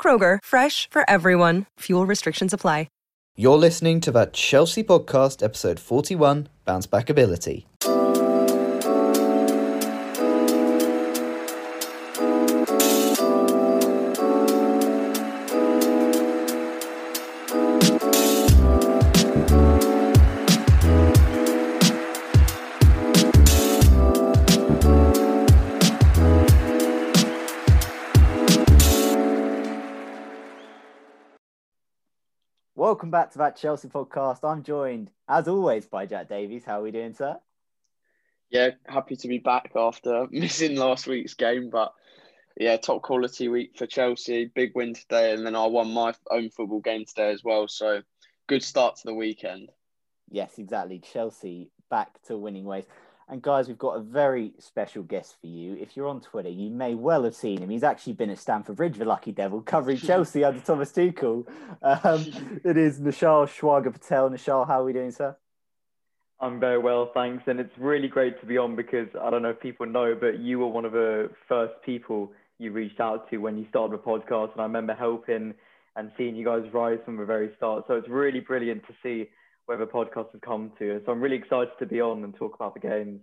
Kroger, fresh for everyone. Fuel restrictions apply. You're listening to that Chelsea podcast, episode 41 Bouncebackability. Welcome back to that Chelsea podcast. I'm joined, as always, by Jack Davies. How are we doing, sir? Yeah, happy to be back after missing last week's game, but yeah, top quality week for Chelsea. Big win today, and then I won my own football game today as well. So good start to the weekend. Yes, exactly. Chelsea back to winning ways. And guys, we've got a very special guest for you. If you're on Twitter, you may well have seen him. He's actually been at Stamford Bridge, the lucky devil, covering Chelsea under Thomas Tuchel. Um, it is Nischal Schwager Patel. Nischal, how are we doing, sir? I'm very well, thanks. And it's really great to be on because I don't know if people know, but you were one of the first people you reached out to when you started the podcast. And I remember helping and seeing you guys rise from the very start. So it's really brilliant to see where the podcast has come to. So I'm really excited to be on and talk about the games.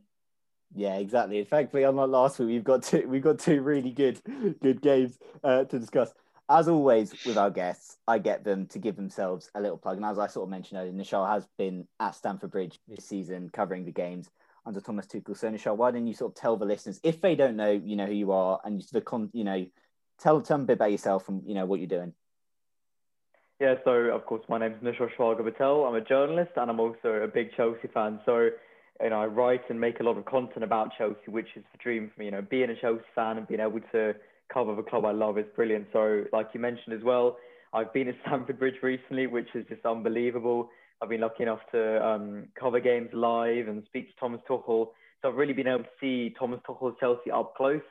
Yeah, exactly. And Thankfully, unlike last week, we've got two we've got two really good good games uh, to discuss. As always with our guests, I get them to give themselves a little plug. And as I sort of mentioned earlier, Nischal has been at Stamford Bridge this season covering the games under Thomas Tuchel. So Nischal, why don't you sort of tell the listeners, if they don't know, you know who you are, and the con, you know, tell tell them a bit about yourself and you know what you're doing. Yeah, so of course my name is Nischal Schwager Patel. I'm a journalist and I'm also a big Chelsea fan. So you know, I write and make a lot of content about Chelsea, which is the dream for me. You know, being a Chelsea fan and being able to cover the club I love is brilliant. So, like you mentioned as well, I've been at Stamford Bridge recently, which is just unbelievable. I've been lucky enough to um, cover games live and speak to Thomas Tuchel. So I've really been able to see Thomas Tuchel's Chelsea up close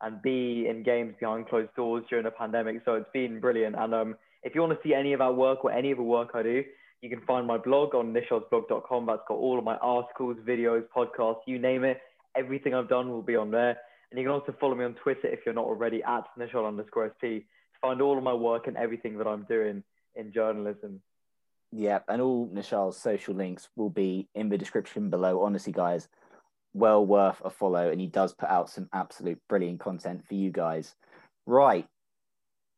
and be in games behind closed doors during the pandemic. So it's been brilliant. And um, if you want to see any of our work or any of the work I do, you can find my blog on nischalsblog.com. That's got all of my articles, videos, podcasts, you name it. Everything I've done will be on there. And you can also follow me on Twitter if you're not already at nischal underscore SP to find all of my work and everything that I'm doing in journalism. Yeah, and all Nischal's social links will be in the description below. Honestly, guys, well worth a follow. And he does put out some absolute brilliant content for you guys. Right.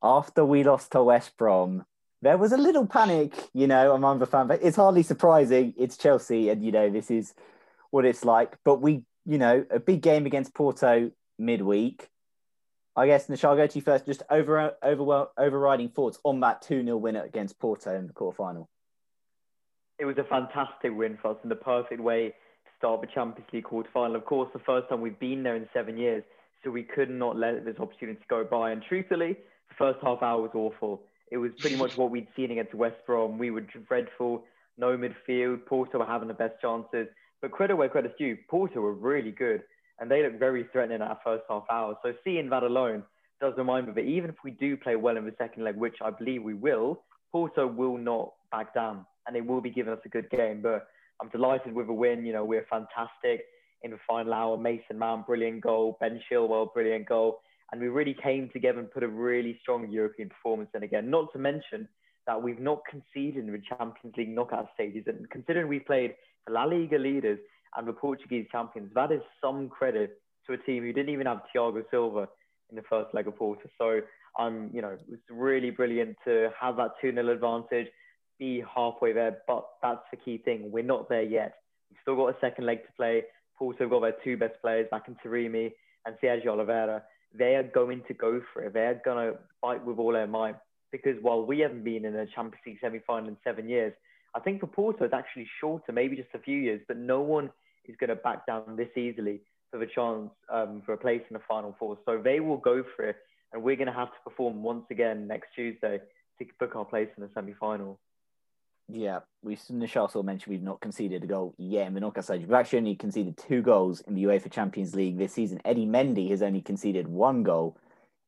After we lost to West Brom, there was a little panic, you know, among the fan. It's hardly surprising. It's Chelsea, and you know this is what it's like. But we, you know, a big game against Porto midweek. I guess Nischal, go to you first. Just over, over overriding thoughts on that two 0 winner against Porto in the quarterfinal. It was a fantastic win for us and the perfect way to start the Champions League quarterfinal. Of course, the first time we've been there in seven years, so we could not let this opportunity go by. And truthfully, first half hour was awful it was pretty much what we'd seen against West Brom. We were dreadful, no midfield. Porto were having the best chances. But credit where credit's due, Porto were really good and they looked very threatening at our first half hour. So seeing that alone does remind me that even if we do play well in the second leg, which I believe we will, Porto will not back down and they will be giving us a good game. But I'm delighted with a win. You know, we're fantastic in the final hour. Mason Mount, brilliant goal. Ben Chilwell, brilliant goal and we really came together and put a really strong European performance in again. Not to mention that we've not conceded in the Champions League knockout stages, and considering we played the La Liga leaders and the Portuguese champions, that is some credit to a team who didn't even have Thiago Silva in the first leg of Porto. So I'm, um, you know, it was really brilliant to have that 2 0 advantage, be halfway there, but that's the key thing. We're not there yet. We've still got a second leg to play. Porto have got their two best players back in Taremi and Sergio Oliveira. They are going to go for it. They're going to fight with all their might. Because while we haven't been in a Champions League semi-final in seven years, I think for Porto it's actually shorter, maybe just a few years. But no one is going to back down this easily for the chance um, for a place in the final four. So they will go for it, and we're going to have to perform once again next Tuesday to book our place in the semi-final. Yeah, we Nischal also mentioned we've not conceded a goal yet in the knockout stage. We've actually only conceded two goals in the UEFA Champions League this season. Eddie Mendy has only conceded one goal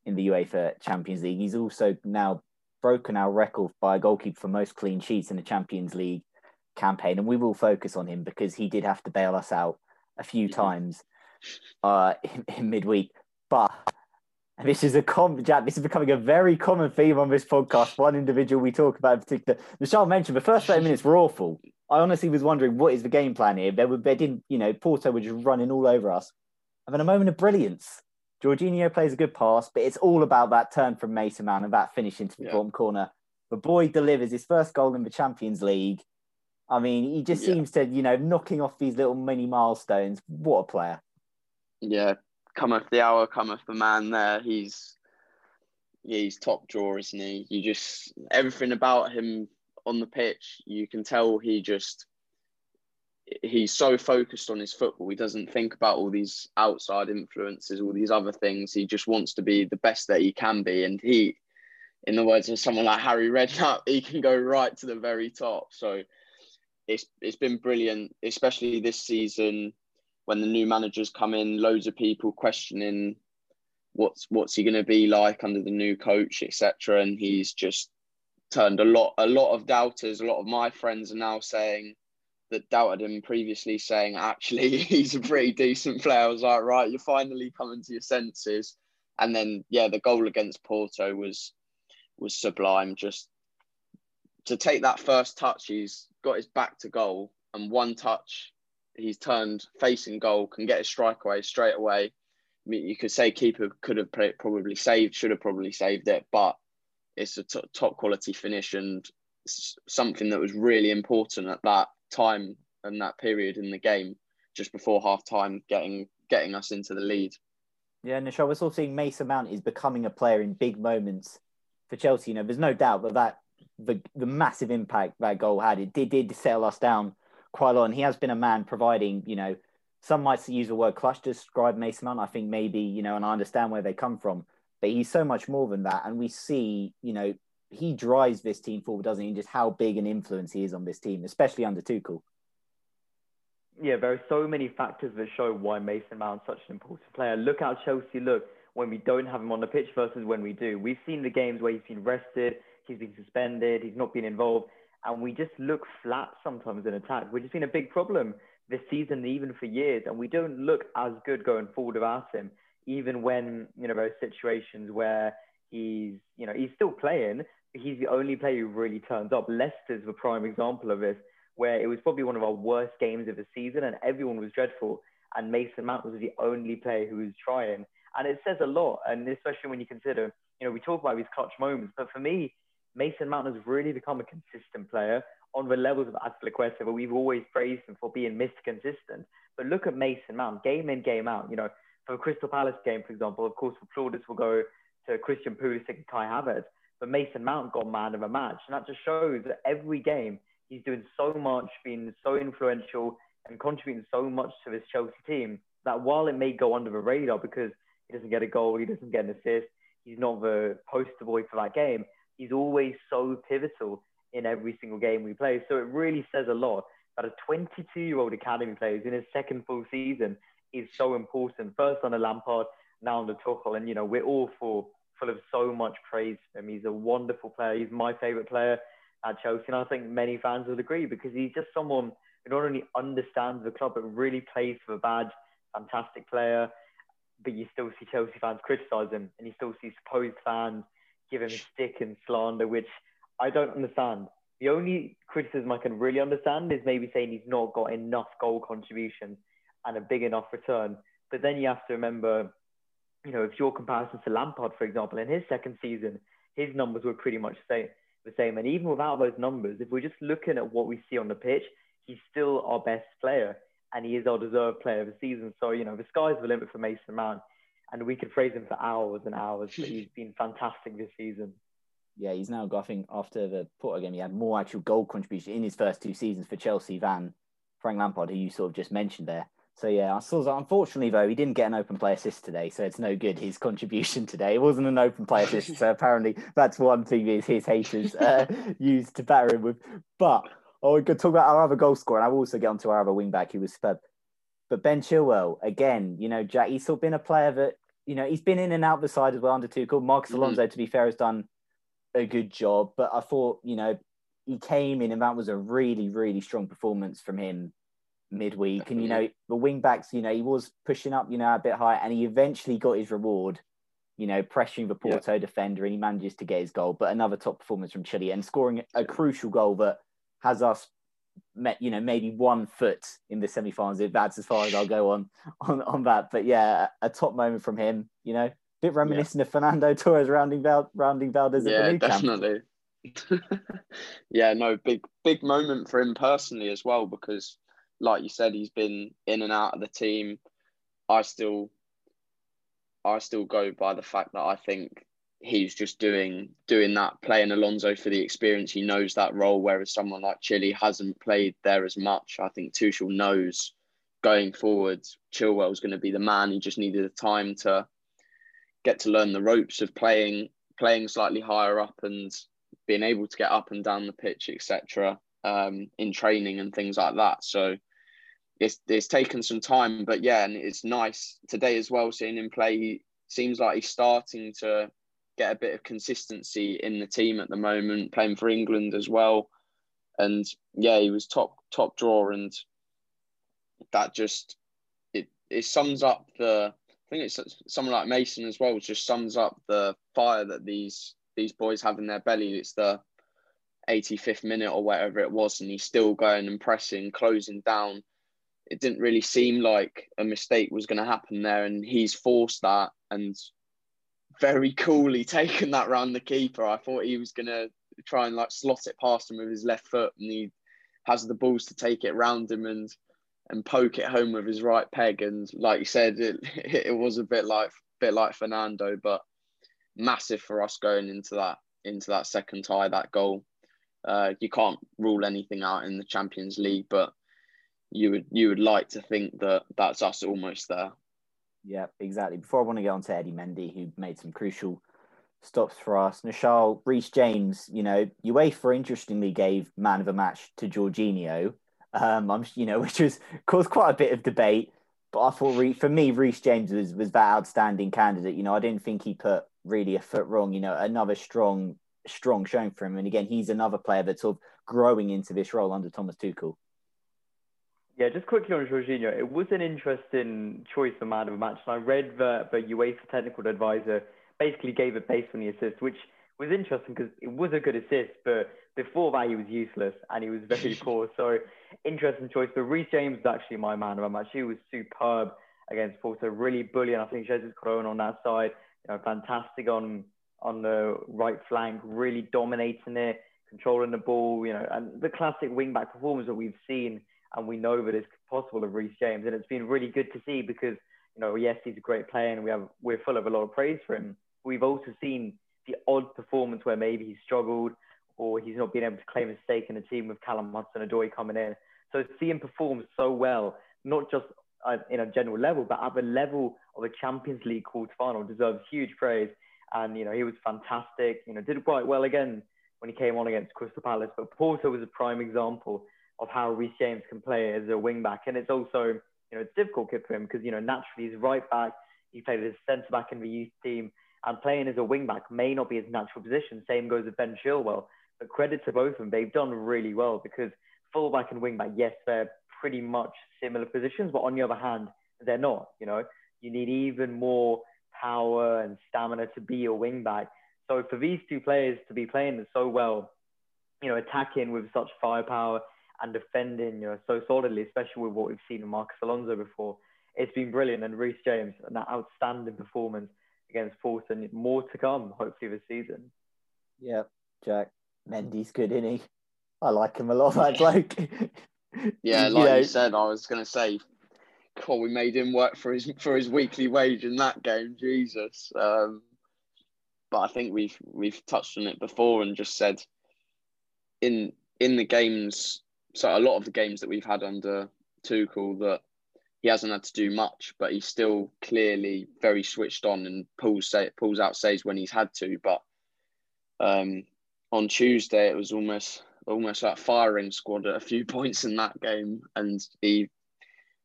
in the UEFA Champions League. He's also now broken our record by a goalkeeper for most clean sheets in the Champions League campaign, and we will focus on him because he did have to bail us out a few mm-hmm. times uh, in, in midweek. This is a com- Jack, this is becoming a very common theme on this podcast. One individual we talk about in particular. Michelle mentioned the first 30 minutes were awful. I honestly was wondering what is the game plan here. They were they didn't, you know, Porto were just running all over us. And then a moment of brilliance. Jorginho plays a good pass, but it's all about that turn from Mason Mount and that finish into the yeah. bottom corner. The boy delivers his first goal in the Champions League. I mean, he just yeah. seems to, you know, knocking off these little mini milestones. What a player. Yeah, cometh the hour, cometh the man. There, he's he's top drawer, isn't he? You just everything about him on the pitch, you can tell he just he's so focused on his football. He doesn't think about all these outside influences, all these other things. He just wants to be the best that he can be, and he, in the words of someone like Harry Redknapp, he can go right to the very top. So it's it's been brilliant, especially this season when the new managers come in, loads of people questioning what's what's he going to be like under the new coach, etc. And he's just turned a lot a lot of doubters. A lot of my friends are now saying that doubted him previously, saying actually he's a pretty decent player. I was like, right, you're finally coming to your senses. And then yeah, the goal against Porto was was sublime. Just to take that first touch, he's got his back to goal, and one touch he's turned facing goal, can get a strike away straight away. I mean, you could say keeper could have probably saved, should have probably saved it, but it's a t- top quality finish and something that was really important at that time and that period in the game, just before half time, getting getting us into the lead. Yeah, Nischal, we're still seeing Mason Mount is becoming a player in big moments for Chelsea. You know, there's no doubt that that the the massive impact that goal had. It did did settle us down quite a lot. And he has been a man providing, you know, some might use the word clutch to describe Mason Mount. I think maybe, you know, and I understand where they come from, but he's so much more than that. And we see, you know, he drives this team forward, doesn't he? And just how big an influence he is on this team, especially under Tuchel. Yeah, there are so many factors that show why Mason Mount's such an important player. Look how Chelsea look when we don't have him on the pitch versus when we do. We've seen the games where he's been rested, he's been suspended, he's not been involved and we just look flat sometimes in attack, which has been a big problem this season, even for years. And we don't look as good going forward without him, even when you know those situations where he's you know he's still playing, but he's the only player who really turns up. Leicester's the prime example of this, where it was probably one of our worst games of the season, and everyone was dreadful. And Mason Mount was the only player who was trying, and it says a lot. And especially when you consider, you know, we talk about these clutch moments, but for me, Mason Mount has really become a consistent player on the levels of Azpilicueta, but we've always praised him for being Mr. Consistent. But look at Mason Mount, game in, game out. You know, for the Crystal Palace game, for example, of course, for plaudits will go to Christian Pulisic and Kai Havertz, but Mason Mount got man of a match. And that just shows that every game he's doing so much, being so influential and contributing so much to this Chelsea team that while it may go under the radar because he doesn't get a goal, he doesn't get an assist, he's not the poster boy for that game, he's always so pivotal in every single game we play. So it really says a lot that a 22 year old academy player in his second full season is so important. First on a Lampard, now on the Tuchel. And, you know, we're all for, full of so much praise for him. He's a wonderful player. He's my favourite player at Chelsea. And I think many fans would agree because he's just someone who not only understands the club, but really plays for the badge. Fantastic player. But you still see Chelsea fans criticise him and you still see supposed fans give him stick and slander, which I don't understand. The only criticism I can really understand is maybe saying he's not got enough goal contribution and a big enough return. But then you have to remember, you know, if your comparison to Lampard, for example, in his second season, his numbers were pretty much the same. And even without those numbers, if we're just looking at what we see on the pitch, he's still our best player and he is our deserved player of the season. So, you know, the sky's the limit for Mason Mount. And we could praise him for hours and hours, but he's been fantastic this season. Yeah, he's now got, I think, after the Porto game, he had more actual goal contribution in his first two seasons for Chelsea than Frank Lampard, who you sort of just mentioned there. So yeah, I saw. Unfortunately, though, he didn't get an open play assist today, so it's no good. His contribution today it wasn't an open play assist, so apparently that's one thing his, his haters uh, used to batter him with. But oh, we could talk about our other goal scorer, and I will also get onto our other wing back who was superb. But Ben Chilwell, again, you know, Jack, he's sort of been a player that you know he's been in and out the side as well under Tuchel. Marcos mm-hmm. Alonso, to be fair, has done a good job, but I thought you know he came in and that was a really really strong performance from him midweek. And, you know, the wing backs, you know, he was pushing up, you know, a bit higher and he eventually got his reward, you know, pressuring the Porto yeah. defender and he manages to get his goal. But another top performance from Chile and scoring a crucial goal that has us you know, maybe one foot in the semi-finals. If that's as far as I'll go on on, on that. But yeah, a top moment from him, you know, a bit reminiscent yeah. of Fernando Torres rounding Val- rounding Valdes yeah, definitely. yeah, no, big big moment for him personally as well because like you said, he's been in and out of the team. I still, I still go by the fact that I think he's just doing doing that, playing Alonso for the experience. He knows that role, whereas someone like Chile hasn't played there as much. I think Tuchel knows going forward, Chilwell's going to be the man. He just needed the time to get to learn the ropes of playing playing slightly higher up and being able to get up and down the pitch, etc. Um, in training and things like that. So it's it's taken some time, but yeah, and it's nice today as well seeing him play. He seems like he's starting to get a bit of consistency in the team at the moment, playing for England as well. And yeah, he was top top drawer, and that just it it sums up the. I think it's someone like Mason as well. Just sums up the fire that these these boys have in their belly. It's the 85th minute or whatever it was, and he's still going and pressing, closing down it didn't really seem like a mistake was going to happen there, and he's forced that and very coolly taken that round the keeper. I thought he was to try and like slot it past him with his left foot, and he has the balls to take it round him and and poke it home with his right peg. And like you said, it it was a bit like bit like Fernando, but massive for us going into that into that second tie, that goal. Uh, you can't rule anything out in the Champions League, but you would you would like to think that that's us almost there. Yeah, exactly. Before I want to get on to Eddie Mendy, who made some crucial stops for us, Nischal, Reece James, you know, UEFA interestingly gave man of the match to Jorginho. Um, I'm, you know, which was caused quite a bit of debate. But I thought, for me, Reece James was was that outstanding candidate. You know, I didn't think he put really a foot wrong. You know, another strong, strong showing for him. And again, he's another player that's sort of growing into this role under Thomas Tuchel. Yeah, just quickly on Jorginho, it was an interesting choice for man of the match. And I read that the UEFA technical advisor basically gave it based on the assist, which was interesting because it was a good assist, but before that he was useless and he was very poor. So interesting choice. But Reece James was actually my man of the match. He was superb against Porto, really bullying. I think Jesus Corona on that side, you know, fantastic on on the right flank, really dominating it, controlling the ball, you know, and the classic wing back performance that we've seen and we know that it's possible of Reece James. And it's been really good to see because, you know, yes, he's a great player and we have we're full of a lot of praise for him. We've also seen the odd performance where maybe he's struggled or he's not been able to claim a stake in the team with Callum Hudson-Odoi coming in. So to see him perform so well, not just uh, in a general level, but at the level of a Champions League quarterfinal, deserves huge praise. And you know he was fantastic. You know did quite well again when he came on against Crystal Palace. But Porto was a prime example of how Reece James can play as a wing back. And it's also, you know, it's difficult for him because, you know, naturally he's right back. He played as centre back in the youth team and playing as a wing back may not be his natural position. Same goes with Ben Chilwell. But credit to both of them. They've done really well because full back and wing back, yes, they're pretty much similar positions, but on the other hand, they're not, you know. You need even more power and stamina to be a wing back. So for these two players to be playing so well, you know, attacking with such firepower and defending, you know, so solidly, especially with what we've seen in Marcos Alonso before. It's been brilliant, and Reece James, and that outstanding performance against Fulton, more to come, hopefully this season. Yeah, Jack. Mendy's good, isn't he? I like him a lot, that bloke. Yeah, You like know- you said, I was going to say, God, we made him work for his for his weekly wage in that game. Jesus. Um, but I think we've we've touched on it before and just said in in the games. So a lot of the games that we've had under Tuchel that he hasn't had to do much, but he's still clearly very switched on and pulls pulls out saves when he's had to. But um, on Tuesday, it was almost almost like firing squad at a few points in that game, and he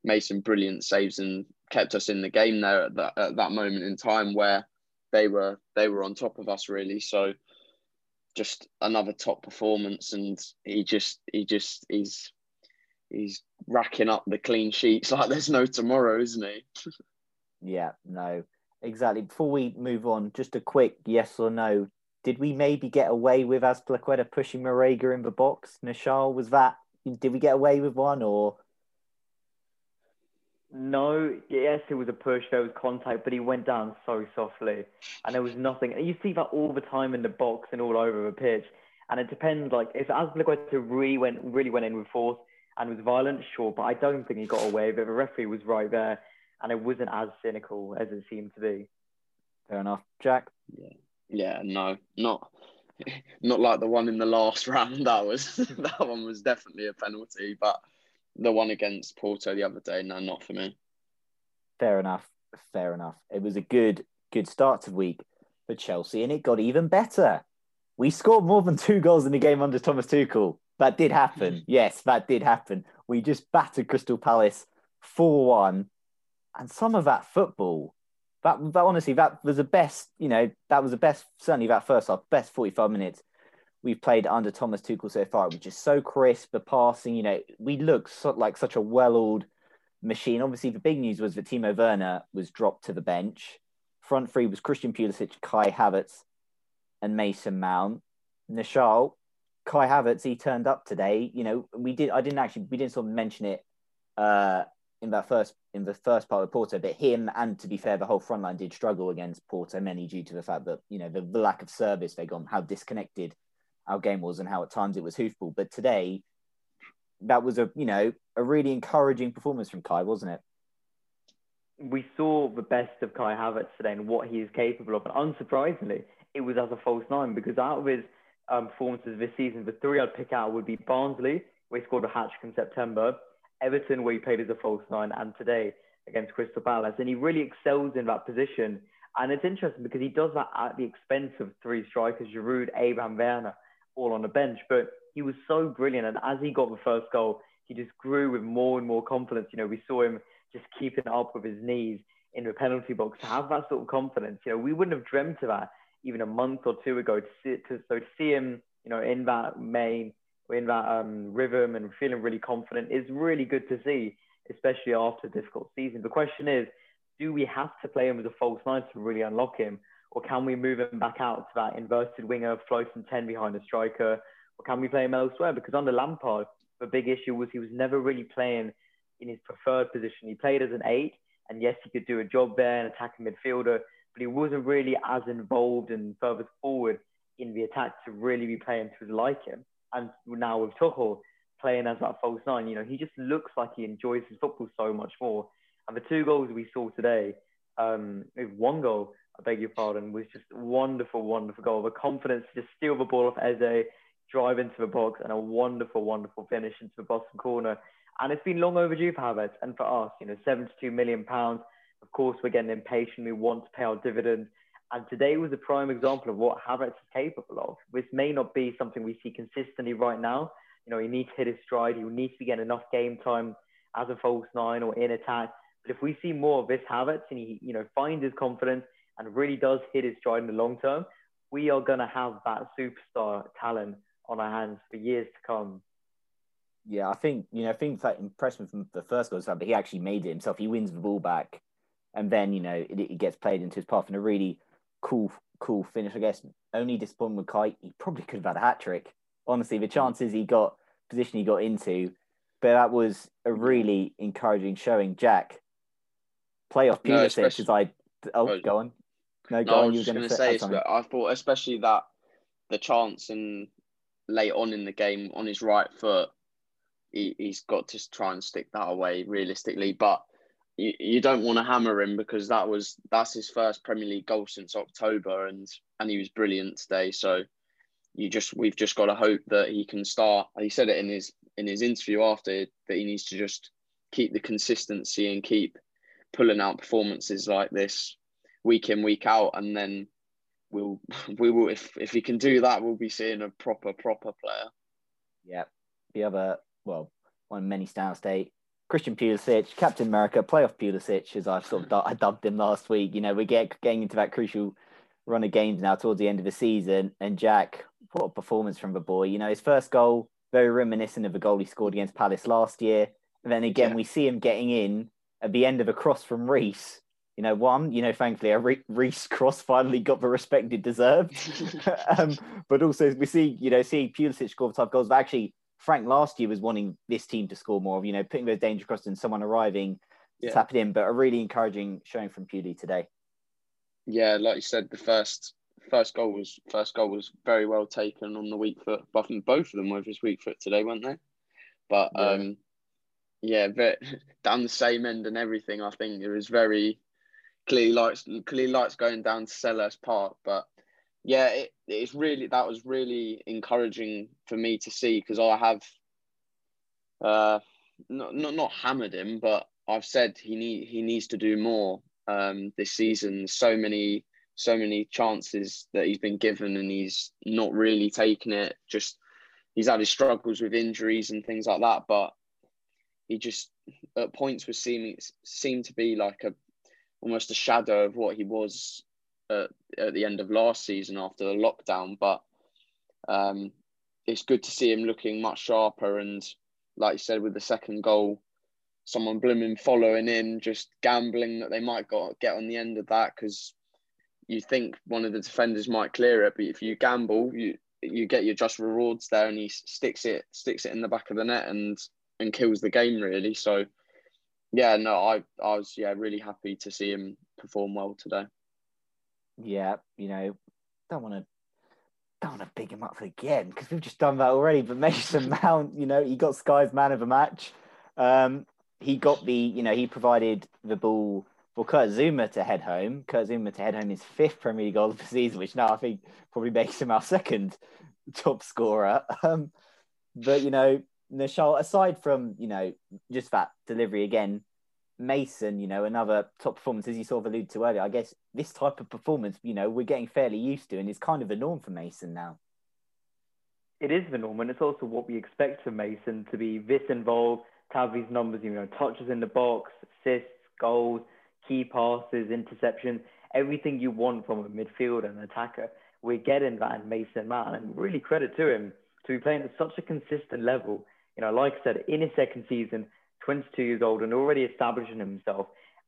made some brilliant saves and kept us in the game there at that at that moment in time where they were they were on top of us really. So just another top performance, and he just he just he's he's racking up the clean sheets like there's no tomorrow, isn't he? Yeah, no, exactly. Before we move on, just a quick yes or no. Did we maybe get away with Azpilicueta pushing Marega in the box? Nischal, was that? Did we get away with one or? No, yes, it was a push. There was contact, but he went down so softly, and there was nothing. And you see that all the time in the box and all over the pitch. And it depends. Like if Azpilicueta really went really went in with force and was violent, sure, but I don't think he got away with it. The referee was right there, and it wasn't as cynical as it seemed to be. Fair enough, Jack. Yeah, no, not not like the one in the last round. That was that one was definitely a penalty, but the one against Porto the other day, no, not for me. Fair enough. Fair enough. It was a good, good start to the week for Chelsea, and it got even better. We scored more than two goals in the game under Thomas Tuchel. That did happen. yes, that did happen. We just battered Crystal Palace 4 1. And some of that football, that, that honestly, that was the best, you know, that was the best, certainly that first half, best 45 minutes we've played under Thomas Tuchel so far, which is so crisp, the passing, you know, we look so, like such a well oiled machine. Obviously, the big news was that Timo Werner was dropped to the bench. Front three was Christian Pulisic, Kai Havertz, and Mason Mount. Nischal, Kai Havertz, he turned up today. You know, we did. I didn't actually. We didn't sort of mention it uh, in that first in the first part of Porto, but him and to be fair, the whole front line did struggle against Porto, mainly due to the fact that you know the, the lack of service they got, how disconnected our game was, and how at times it was hoofball. But today, that was a you know a really encouraging performance from Kai, wasn't it? we saw the best of Kai Havertz today and what he is capable of. And unsurprisingly, it was as a false nine because out of his um, performances this season, the three I'd pick out would be Barnsley, where he scored a hat trick in September, Everton, where he played as a false nine, and today against Crystal Palace. And he really excels in that position. And it's interesting because he does that at the expense of three strikers, Giroud, Abraham Werner, all on the bench. But he was so brilliant. And as he got the first goal, he just grew with more and more confidence. You know, we saw him just keeping up with his knees in the penalty box to have that sort of confidence. You know, we wouldn't have dreamt of that even a month or two ago. To see, to, so to see him, you know, in that main, in that um, rhythm and feeling really confident is really good to see, especially after a difficult season. The question is, do we have to play him as a false nine to really unlock him? Or can we move him back out to that inverted winger, floating 10 behind the striker? Or can we play him elsewhere? Because under Lampard, the big issue was he was never really playing in his preferred position. He played as an eight, and yes, he could do a job there, an attacking midfielder, but he wasn't really as involved and further forward in the attack to really be playing to his liking. And now with Tuchel playing as that false nine, you know, he just looks like he enjoys his football so much more. And the two goals we saw today, um, with one goal, I beg your pardon, was just wonderful, wonderful goal. The confidence to just steal the ball off Eze, drive into the box, and a wonderful, wonderful finish into the bottom corner. And it's been long overdue for Havertz and for us. You know, 72 million pounds. Of course, we're getting impatient. We want to pay our dividends. And today was a prime example of what Havertz is capable of. This may not be something we see consistently right now. You know, he needs to hit his stride. He needs to get enough game time as a false nine or in attack. But if we see more of this Havertz and he, you know, finds his confidence and really does hit his stride in the long term, we are going to have that superstar talent on our hands for years to come. Yeah, I think you know, I think that impressed me from the first goal is that he actually made it himself. He wins the ball back, and then you know it, it gets played into his path in a really cool, cool finish. I guess only disappointment with Kai. He probably could have had a hat trick. Honestly, the chances he got, position he got into, but that was a really encouraging showing. Jack, playoff No, Pulisic especially- as I. Oh, Oh, go on. No, No, I was You were just going to say, say oh, something. I thought especially that the chance and late on in the game on his right foot, he, he's got to try and stick that away realistically. But you, you don't want to hammer him because that was that's his first Premier League goal since October, and and he was brilliant today. So you just we've just got to hope that he can start. He said it in his in his interview after that he needs to just keep the consistency and keep pulling out performances like this week in week out, and then we'll we will if if he can do that, we'll be seeing a proper proper player. Yeah, the other well, one many stand state. Christian Pulisic, Captain America, playoff Pulisic, as I've sort of I dubbed him last week. You know, we get getting into that crucial run of games now towards the end of the season. And Jack, what a performance from the boy. You know, his first goal, very reminiscent of the goal he scored against Palace last year. And then again, yeah. we see him getting in at the end of a cross from Reece. You know, one, you know, thankfully, a Reece cross finally got the respect it deserved. um, but also, we see, you know, see Pulisic score the type goals. But actually, Frank last year was wanting this team to score more, of, you know, putting those danger crosses and someone arriving yeah. tap it in. But a really encouraging showing from Pewdie today. Yeah, like you said, the first first goal was first goal was very well taken on the weak foot. Both both of them were his weak foot today, weren't they? But yeah. um, yeah, but down the same end and everything. I think it was very clearly lights clearly lights going down to Selhurst Park, but yeah, it, it's really that was really encouraging for me to see because I have uh not, not not hammered him, but I've said he need he needs to do more um this season. So many so many chances that he's been given and he's not really taken it. Just he's had his struggles with injuries and things like that, but he just at points was seeming seemed to be like a almost a shadow of what he was at, at the end of last season after the lockdown. But um, it's good to see him looking much sharper. And like you said, with the second goal, someone blooming following in, just gambling that they might got, get on the end of that because you think one of the defenders might clear it. But if you gamble, you you get your just rewards there, and he sticks it sticks it in the back of the net and and kills the game really. So yeah, no, I I was yeah really happy to see him perform well today yeah, you know, don't want to don't want to big him up again because we've just done that already. But Mason Mount, you know, he got Sky's man of the match. Um, he got the, you know, he provided the ball for Kurt Zouma to head home. Kurt Zouma to head home his fifth Premier League goal of the season, which now I think probably makes him our second top scorer. Um, but you know, Nischal, aside from you know just that delivery again, Mason, you know, another top performance, as you sort of alluded to earlier. I guess this type of performance, you know, we're getting fairly used to, and it's kind of the norm for Mason now. It is the norm, and it's also what we expect from Mason to be this involved, to have these numbers, you know, touches in the box, assists, goals, key passes, interceptions, everything you want from a midfielder and attacker. We're getting that in Mason Man, and really credit to him to be playing at such a consistent level. You know, like I said, in his second season, 22 years old and already establishing himself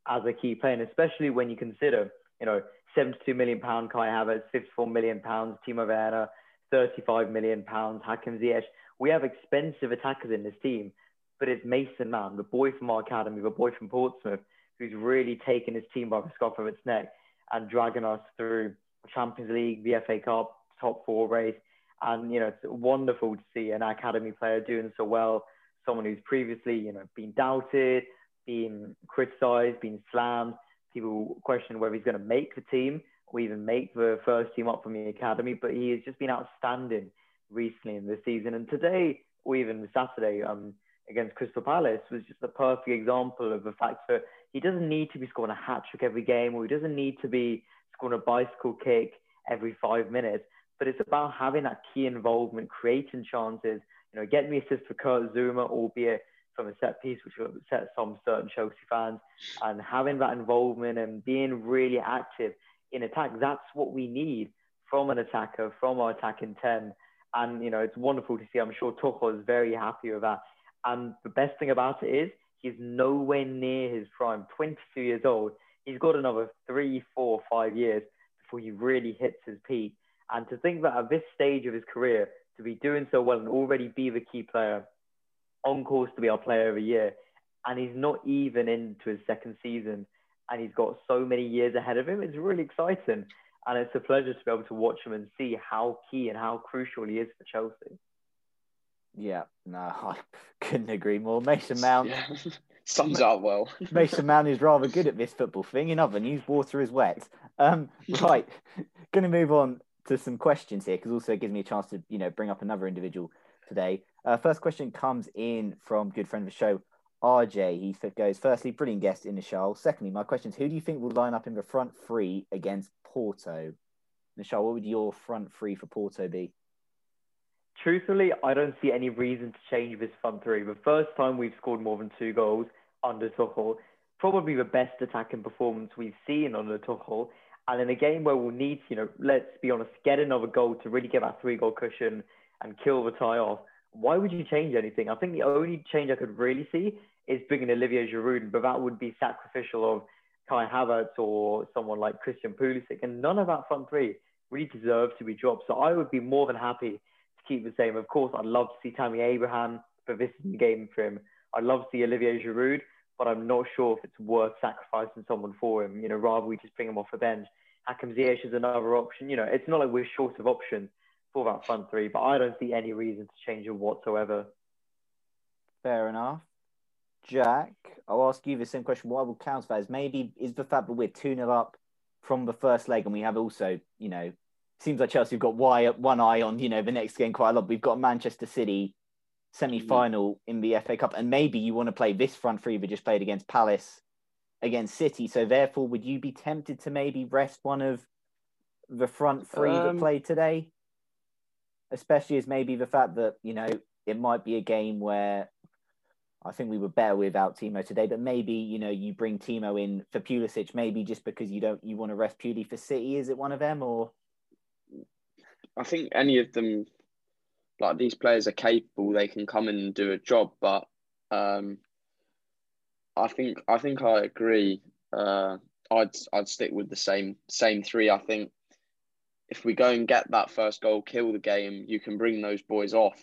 as a key player, and especially when you consider, you know, 72 million pound Kai Havertz, 54 million pounds Timo Werner, 35 million pounds Hakim Ziyech. We have expensive attackers in this team, but it's Mason Mount, the boy from our academy, the boy from Portsmouth, who's really taken his team by the scruff of its neck and dragging us through Champions League, the FA Cup, top four race. And, you know, it's wonderful to see an academy player doing so well someone who's previously, you know, been doubted, been criticised, been slammed. People question whether he's going to make the team or even make the first team up from the academy. But he has just been outstanding recently in the season. And today, or even Saturday, um, against Crystal Palace was just a perfect example of the fact that he doesn't need to be scoring a hat trick every game, or he doesn't need to be scoring a bicycle kick every five minutes. But it's about having that key involvement, creating chances, you know, getting the assist for Kurt Zouma, albeit from a set piece, which will upset some certain Chelsea fans, and having that involvement and being really active in attack. That's what we need from an attacker, from our attacking 10. And, you know, it's wonderful to see. I'm sure Tuchel is very happy with that. And the best thing about it is he's nowhere near his prime. 22 years old. He's got another three, four, five years before he really hits his peak. And to think that at this stage of his career, to be doing so well and already be the key player on course to be our player of the year. And he's not even into his second season and he's got so many years ahead of him. It's really exciting. And it's a pleasure to be able to watch him and see how key and how crucial he is for Chelsea. Yeah, no, I couldn't agree more. Mason Mount, Yeah. Sums up well. Mason Mount is rather good at this football thing. In other news, water is wet. Um, right, going to move on to some questions here because also it gives me a chance to you know bring up another individual today. Uh, first question comes in from good friend of the show, RJ. He goes, firstly, brilliant guest in the show. Secondly, my question is, who do you think will line up in the front three against Porto? Michelle, what would your front three for Porto be? Truthfully, I don't see any reason to change this front three. The first time we've scored more than two goals under Tuchel, probably the best attacking performance we've seen under Tuchel. And in a game where we'll need, you know, let's be honest, get another goal to really get that three goal cushion and kill the tie off, why would you change anything? I think the only change I could really see is bringing Olivier Giroud, but that would be sacrificial of Kai Havertz or someone like Christian Pulisic. And none of that front three really deserves to be dropped. So I would be more than happy to keep the same. Of course, I'd love to see Tammy Abraham, but this is the game for him. I'd love to see Olivier Giroud, but I'm not sure if it's worth sacrificing someone for him. You know, rather we just bring him off the bench. Hakim Ziyech is another option. You know, it's not like we're short of options for that front three, but I don't see any reason to change it whatsoever. Fair enough. Jack, I'll ask you the same question. What I will counter that is maybe is the fact that we're 2 0 up from the first leg and we have also, you know, seems like Chelsea have got one eye on, you know, the next game quite a lot. We've got Manchester City semi final in the FA Cup, and maybe you want to play this front three we just played against Palace, against City. So therefore, would you be tempted to maybe rest one of the front three that Um, played today? Especially as maybe the fact that, you know, it might be a game where I think we were better without Timo today, but maybe, you know, you bring Timo in for Pulisic, maybe just because you don't you want to rest purely for City. Is it one of them or I think any of them, like these players, are capable. They can come in and do a job, but um, I think I think I agree. Uh, I'd I'd stick with the same same three. I think if we go and get that first goal, kill the game, you can bring those boys off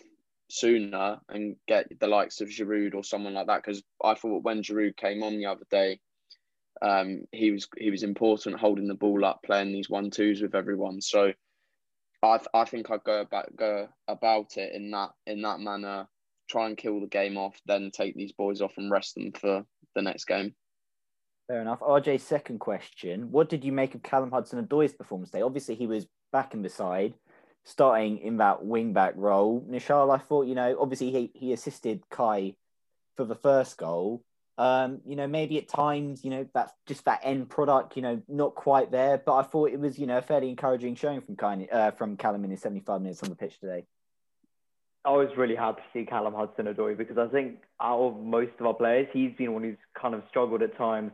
sooner and get the likes of Giroud or someone like that. Because I thought when Giroud came on the other day, um, he was he was important holding the ball up, playing these one twos with everyone. So I th- I think I'd go about go about it in that in that manner. Try and kill the game off, then take these boys off and rest them for the next game. Fair enough. RJ's second question. What did you make of Callum Hudson Odoi's performance today? Obviously, he was back in the side, starting in that wing back role. Nischal, I thought, you know, obviously he, he assisted Kai for the first goal. Um, you know, maybe at times, you know, that's just that end product, you know, not quite there. But I thought it was, you know, a fairly encouraging showing from Kai, uh, from Callum in his 75 minutes on the pitch today. I was really happy to see Callum Hudson-Odoi because I think out of most of our players, he's been one who's kind of struggled at times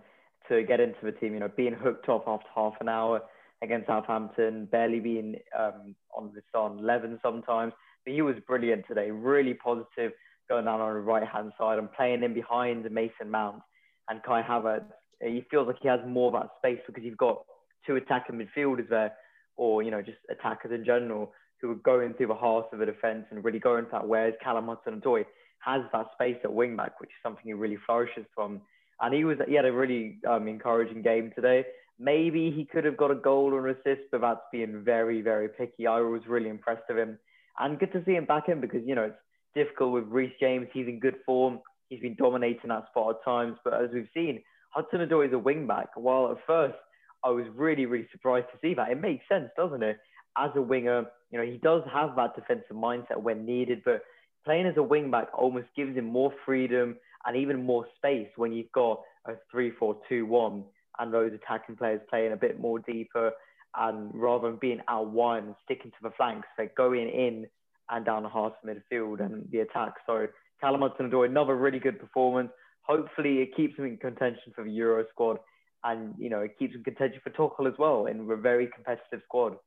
to get into the team. You know, being hooked off after half an hour against Southampton, barely being um, on the on 11 sometimes. But he was brilliant today, really positive, going down on the right hand side and playing in behind Mason Mount and Kai Havertz. He feels like he has more of that space because you've got two attacking midfielders there, or you know, just attackers in general who are going through the heart of the defence and really going into that. Whereas Callum Hudson-Odoi has that space at wing back, which is something he really flourishes from. And he was he had a really um, encouraging game today. Maybe he could have got a goal or an assist, but that's being very, very picky. I was really impressed with him. And good to see him back in because, you know, it's difficult with Reece James. He's in good form. He's been dominating that spot at times. But as we've seen, Hudson Odoi is a wing back. While at first I was really, really surprised to see that. It makes sense, doesn't it? As a winger, you know, he does have that defensive mindset when needed, but playing as a wing back almost gives him more freedom and even more space when you've got a 3 4 2 1 and those attacking players playing a bit more deeper and rather than being out wide and sticking to the flanks, they're going in and down the half midfield and the attack. So Callum Hudson-Odoi, another really good performance. Hopefully it keeps him in contention for the Euro squad and, you know, it keeps him in contention for Tuchel as well in a very competitive squad.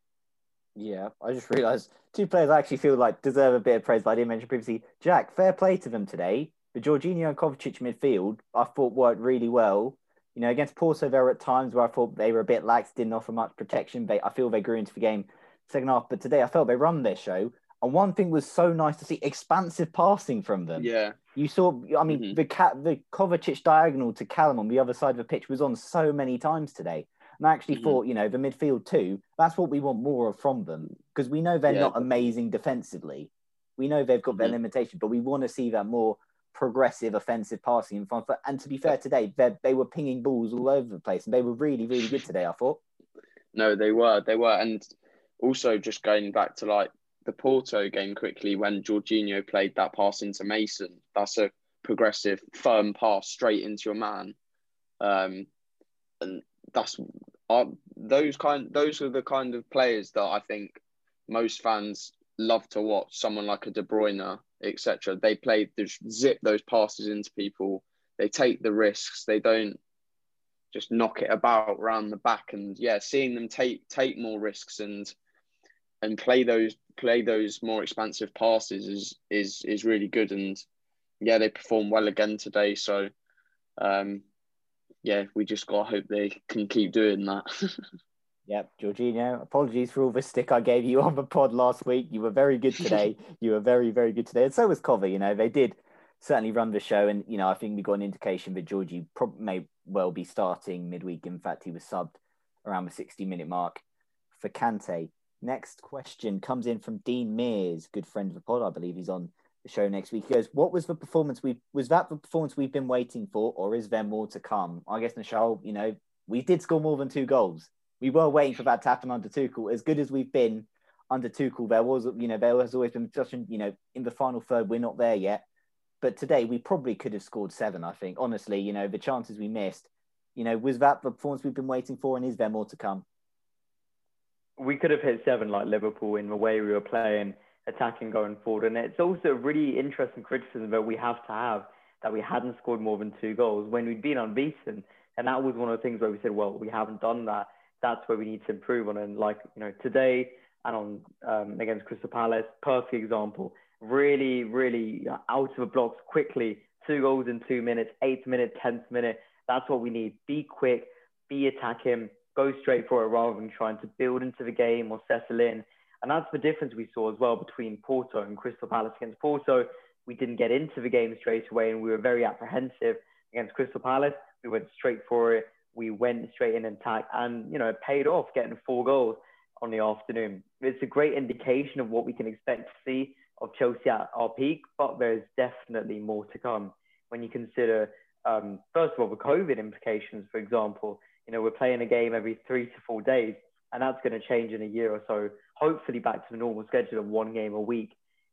Yeah, I just realised two players I actually feel like deserve a bit of praise, but I didn't mention previously. Jack, fair play to them today. The Jorginho and Kovacic midfield, I thought worked really well. You know, against Porto, there were at times where I thought they were a bit lax, didn't offer much protection. They, I feel they grew into the game second half, but today I felt they run their show. And one thing was so nice to see expansive passing from them. Yeah, You saw, I mean, Mhm. the cat, the Kovacic diagonal to Callum on the other side of the pitch was on so many times today. And I actually Mhm. thought, you know, the midfield too, that's what we want more of from them because we know they're Yeah, not amazing defensively. We know they've got their Mhm. limitations, but we want to see that more progressive offensive passing in front. And to be fair, today they were pinging balls all over the place, and they were really really good today. I thought. No, they were. They were. And also just going back to like the Porto game quickly when Jorginho played that pass into Mason, that's a progressive, firm pass straight into your man. Um, and that's uh, those kind those are the kind of players that I think most fans love to watch. Someone like a De Bruyne, etc. They play they zip those passes into people. They take the risks. They don't just knock it about around the back. And yeah, seeing them take take more risks and and play those play those more expansive passes is is is really good. And yeah, they perform well again today. So um, yeah, we just gotta hope they can keep doing that. Yep, Jorginho. Apologies for all the stick I gave you on the pod last week. You were very good today. you were very, very good today, and so was Cover. You know, they did certainly run the show, and you know, I think we got an indication that Georgie prob- may well be starting midweek. In fact, he was subbed around the sixty-minute mark for Kante. Next question comes in from Dean Mears, good friend of the pod. I believe he's on the show next week. He goes, "What was the performance we was that the performance we've been waiting for, or is there more to come?" I guess Nischal, you know, we did score more than two goals we were waiting for that to happen under Tuchel. As good as we've been under Tuchel, there was, you know, there has always been such, you know, in the final third, we're not there yet. But today, we probably could have scored seven. I think, honestly, you know, the chances we missed, you know, was that the performance we've been waiting for, and is there more to come? We could have hit seven like Liverpool in the way we were playing, attacking going forward. And it's also a really interesting criticism that we have to have that we hadn't scored more than two goals when we'd been unbeaten. And that was one of the things where we said, well, we haven't done that. That's where we need to improve on. And like, you know, today and on um, against Crystal Palace, perfect example. Really, really out of the blocks quickly. Two goals in two minutes, eighth minute, tenth minute. That's what we need. Be quick, be attacking, go straight for it rather than trying to build into the game or settle in. And that's the difference we saw as well between Porto and Crystal Palace. Against Porto, we didn't get into the game straight away and we were very apprehensive. Against Crystal Palace, we went straight for it. We went straight in and attack and, you know, it paid off getting four goals on the afternoon. It's a great indication of what we can expect to see of Chelsea at our peak, but there's definitely more to come when you consider, um, first of all, the COVID implications, for example. You know, we're playing a game every three to four days, and that's going to change in a year or so. Hopefully, back to the normal schedule of one game a week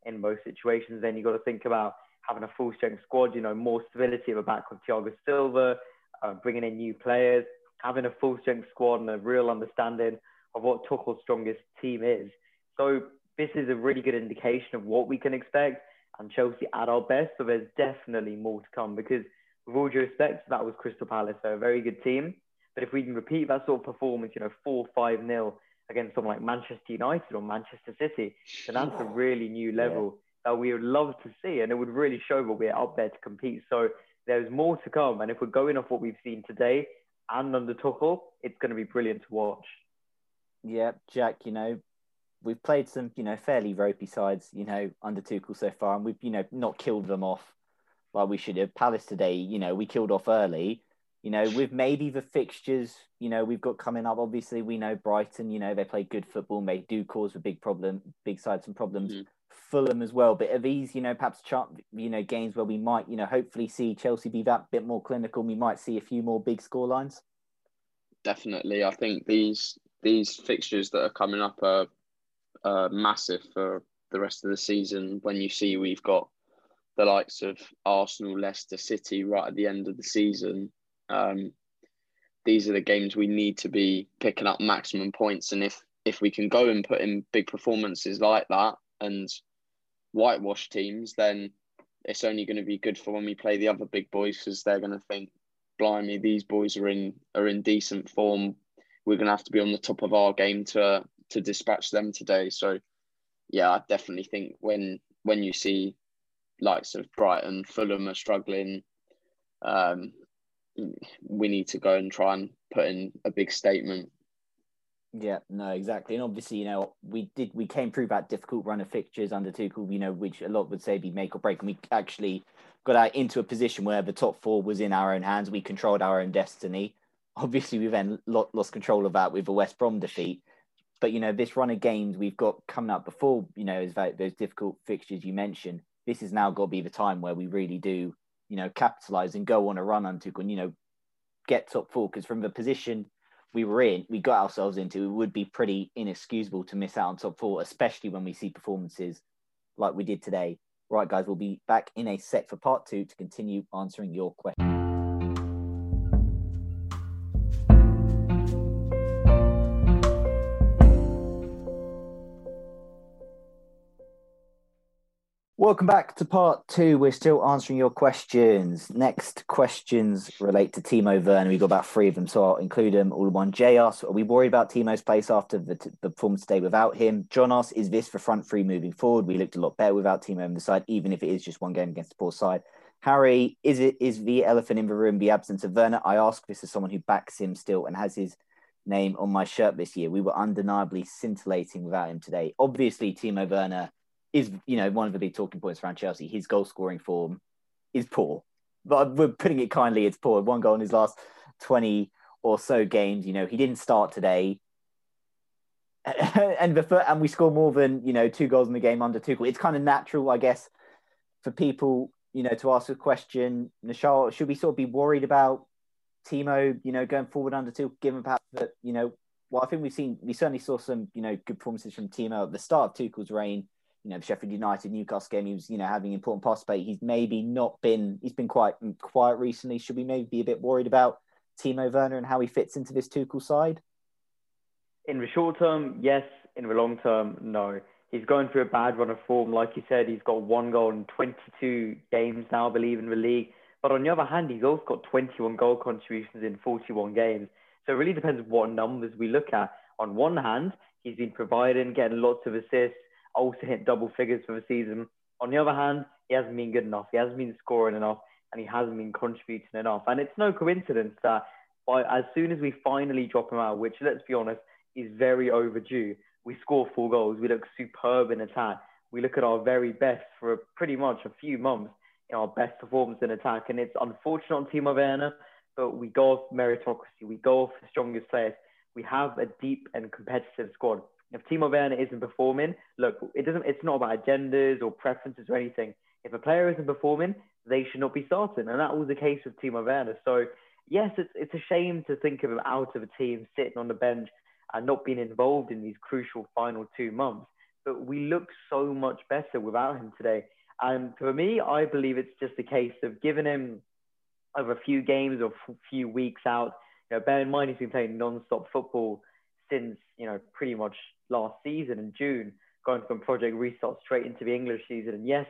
in most situations. Then you've got to think about having a full strength squad, you know, more stability at the back with Thiago Silva, uh, bringing in new players, having a full strength squad and a real understanding of what Tuchel's strongest team is. So this is a really good indication of what we can expect and Chelsea at our best, but there's definitely more to come because with all due respect, that was Crystal Palace. They're a very good team. But if we can repeat that sort of performance, you know, 4 5 0 against someone like Manchester United or Manchester City, then that's a really new level yeah. that we would love to see. And it would really show that we're up there to compete. So there's more to come. And if we're going off what we've seen today and under Tuchel, it's going to be brilliant to watch. Yeah, Jack, you know, we've played some, you know, fairly ropey sides, you know, under Tuchel so far, and we've, you know, not killed them off like we should have. Palace today, you know, we killed off early. You know, with maybe the fixtures, you know, we've got coming up. Obviously, we know Brighton. You know, they play good football. and They do cause a big problem, big side some problems. Mhm. Fulham as well. But are these, you know, perhaps chart, you know games where we might, you know, hopefully see Chelsea be that bit more clinical. We might see a few more big score lines. Definitely, I think these these fixtures that are coming up are, are massive for the rest of the season. When you see we've got the likes of Arsenal, Leicester City right at the end of the season, um, these are the games we need to be picking up maximum points. And if if we can go and put in big performances like that and whitewash teams, then it's only going to be good for when we play the other big boys because they're going to think, "Blimey, these boys are in are in decent form. We're going to have to be on the top of our game to to dispatch them today." So, yeah, I definitely think when when you see likes of Brighton, Fulham are struggling, um, we need to go and try and put in a big statement. Yeah, no, exactly. And obviously, you know, we did we came through that difficult run of fixtures under Tuchel, you know, which a lot would say be make or break. And we actually got out into a position where the top four was in our own hands. We controlled our own destiny. Obviously, we then lost control of that with the West Brom defeat. but you know, this run of games we've got coming up before, you know, is that those difficult fixtures you mentioned. This has now got to be the time where we really do, you know, capitalize and go on a run on Tuchel and, you know, get top four. Because from the position we were in, we got ourselves into, it would be pretty inexcusable to miss out on top four, especially when we see performances like we did today. Right, guys, we'll be back in a sec for part two to continue answering your questions. Welcome back to part two. We're still answering your questions. Next questions relate to Timo Werner. We've got about three of them, so I'll include them all in one. Jay asks, Are we worried about Timo's place after the, the performance today without him? John asks, Is this for front three moving forward? We looked a lot better without Timo on the side, even if it is just one game against the poor side. Harry, is it is the elephant in the room the absence of Werner? I ask this as someone who backs him still and has his name on my shirt this year. We were undeniably scintillating without him today. Obviously, Timo Werner is you know one of the big talking points around Chelsea. His goal scoring form is poor, but we're putting it kindly. It's poor. One goal in his last twenty or so games. You know he didn't start today, and the and we score more than you know two goals in the game under Tuchel. It's kind of natural, I guess, for people you know to ask a question. Nischal, should we sort of be worried about Timo? You know, going forward under Tuchel, given perhaps that you know. Well, I think we've seen we certainly saw some you know good performances from Timo at the start of Tuchel's reign you know, Sheffield United, Newcastle game, he was, you know, having important participate. He's maybe not been, he's been quite quiet recently. Should we maybe be a bit worried about Timo Werner and how he fits into this Tuchel side? In the short term, yes. In the long term, no. He's going through a bad run of form. Like you said, he's got one goal in 22 games now, I believe, in the league. But on the other hand, he's also got 21 goal contributions in 41 games. So it really depends what numbers we look at. On one hand, he's been providing, getting lots of assists, also hit double figures for the season. On the other hand, he hasn't been good enough. He hasn't been scoring enough, and he hasn't been contributing enough. And it's no coincidence that by as soon as we finally drop him out, which let's be honest is very overdue, we score four goals. We look superb in attack. We look at our very best for pretty much a few months, in our best performance in attack. And it's unfortunate on Timo Werner, but we go off meritocracy. We go off the strongest players. We have a deep and competitive squad. If Timo Werner isn't performing, look, it doesn't. It's not about agendas or preferences or anything. If a player isn't performing, they should not be starting, and that was the case with Timo Werner. So yes, it's it's a shame to think of him out of a team, sitting on the bench, and not being involved in these crucial final two months. But we look so much better without him today. And for me, I believe it's just a case of giving him over a few games or a few weeks out. You know, bear in mind he's been playing non-stop football since you know pretty much last season in June, going from Project Restart straight into the English season. And yes,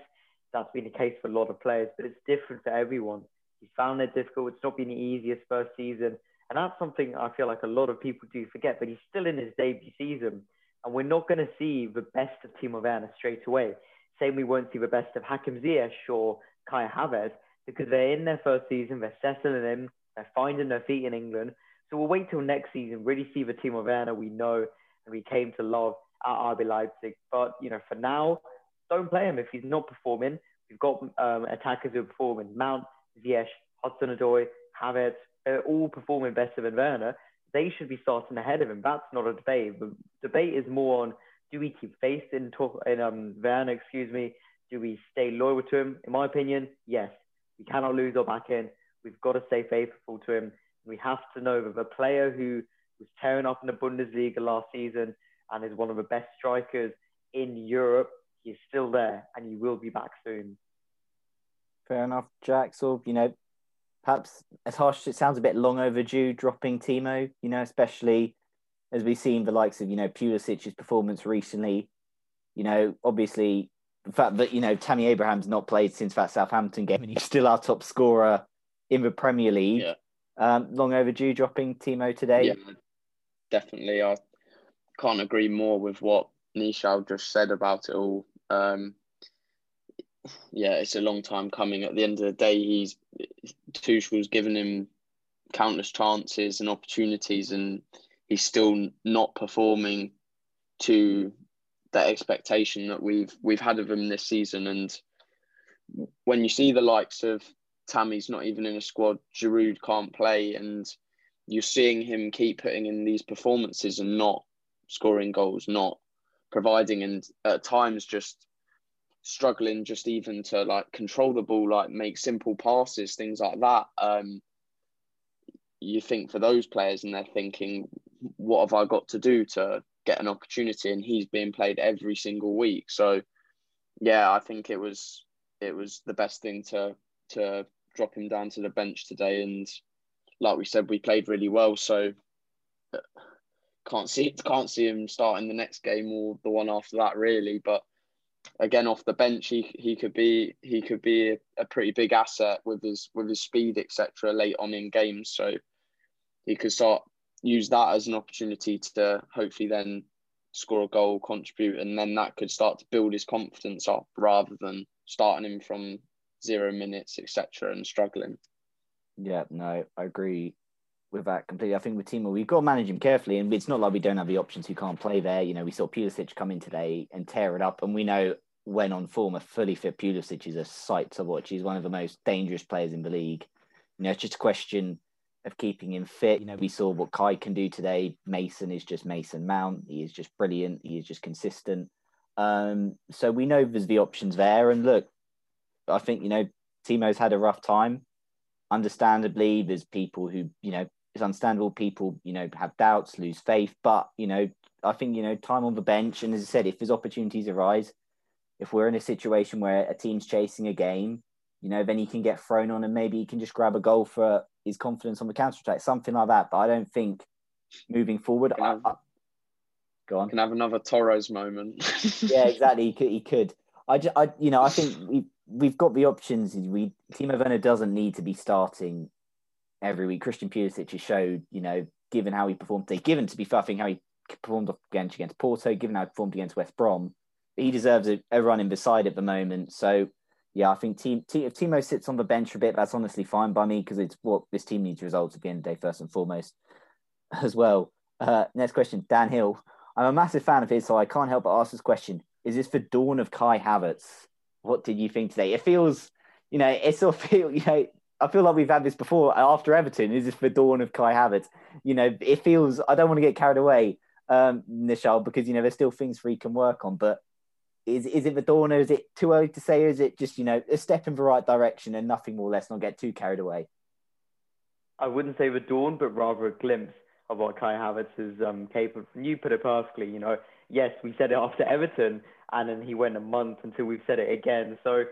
that's been the case for a lot of players, but it's different for everyone. He found it difficult. It's not been the easiest first season. And that's something I feel like a lot of people do forget, but he's still in his debut season. And we're not going to see the best of Timo Werner straight away. Same we won't see the best of Hakim Ziyech or Kai Havertz because they're in their first season, they're settling in, they're finding their feet in England. So we'll wait till next season, really see the Timo Werner we know and we came to love at RB Leipzig. But you know, for now, don't play him if he's not performing. We've got um, attackers who are performing: Mount, Ziyech, Hudson-Odoi, Havertz. They're all performing better than Werner. They should be starting ahead of him. That's not a debate. The debate is more on: Do we keep faith in, talk, in um, Werner? Excuse me. Do we stay loyal to him? In my opinion, yes. We cannot lose our back end. We've got to stay faithful to him. We have to know that the player who was tearing up in the Bundesliga last season and is one of the best strikers in Europe. He's still there and he will be back soon. Fair enough, Jack. So, you know, perhaps as harsh as it sounds a bit long overdue dropping Timo, you know, especially as we've seen the likes of, you know, Pulisic's performance recently. You know, obviously the fact that, you know, Tammy Abraham's not played since that Southampton game and he's still our top scorer in the Premier League. Yeah. Um, long overdue dropping Timo today. Yeah, definitely. I can't agree more with what Nischal just said about it all. Um, yeah, it's a long time coming. At the end of the day, he's Tuchel's given him countless chances and opportunities, and he's still not performing to that expectation that we've we've had of him this season. And when you see the likes of Tammy's not even in a squad, Giroud can't play, and you're seeing him keep putting in these performances and not scoring goals, not providing, and at times just struggling just even to like control the ball, like make simple passes, things like that. Um, you think for those players, and they're thinking, what have I got to do to get an opportunity? And he's being played every single week. So, yeah, I think it was it was the best thing to to drop him down to the bench today. And like we said, we played really well. So uh, can't see can't see him starting the next game or the one after that really. But again, off the bench, he he could be he could be a, a pretty big asset with his with his speed etc. Late on in games, so he could start use that as an opportunity to hopefully then score a goal, contribute, and then that could start to build his confidence up rather than starting him from zero minutes, etc., and struggling. Yeah, no, I agree with that completely. I think with Timo, we've got to manage him carefully, and it's not like we don't have the options who can't play there. You know, we saw Pulisic come in today and tear it up, and we know when on form, a fully fit Pulisic is a sight to watch. He's one of the most dangerous players in the league. You know, it's just a question of keeping him fit. You know, we saw what Kai can do today. Mason is just Mason Mount. He is just brilliant. He is just consistent. Um, so we know there's the options there. And look, I think, you know, Timo's had a rough time. Understandably, there's people who, you know, it's understandable people, you know, have doubts, lose faith. But, you know, I think, you know, time on the bench. And as I said, if there's opportunities arise, if we're in a situation where a team's chasing a game, you know, then he can get thrown on and maybe he can just grab a goal for his confidence on the counter attack, something like that. But I don't think moving forward, I, have, I, go on. Can have another Torres moment. yeah, exactly. He could. He could. I, just, I, you know, I think we we've got the options. We Timo Werner doesn't need to be starting every week. Christian Pulisic has showed, you know, given how he performed today, given to be fair, how he performed against against Porto, given how he performed against West Brom, he deserves a, a run in beside at the moment. So yeah, I think team, team, if Timo sits on the bench a bit, that's honestly fine by me because it's what this team needs results at the end of the day, first and foremost, as well. Uh, next question, Dan Hill. I'm a massive fan of his, so I can't help but ask this question. Is this the dawn of Kai Havertz? What did you think today? It feels, you know, it sort of feel, you know, I feel like we've had this before after Everton. Is this the dawn of Kai Havertz? You know, it feels, I don't want to get carried away, um, Nischal, because, you know, there's still things he can work on, but is is it the dawn or is it too early to say or is it just you know a step in the right direction and nothing more let's not get too carried away i wouldn't say the dawn but rather a glimpse of what kai havertz is um, capable of you put it perfectly you know yes we said it after everton and then he went a month until we've said it again so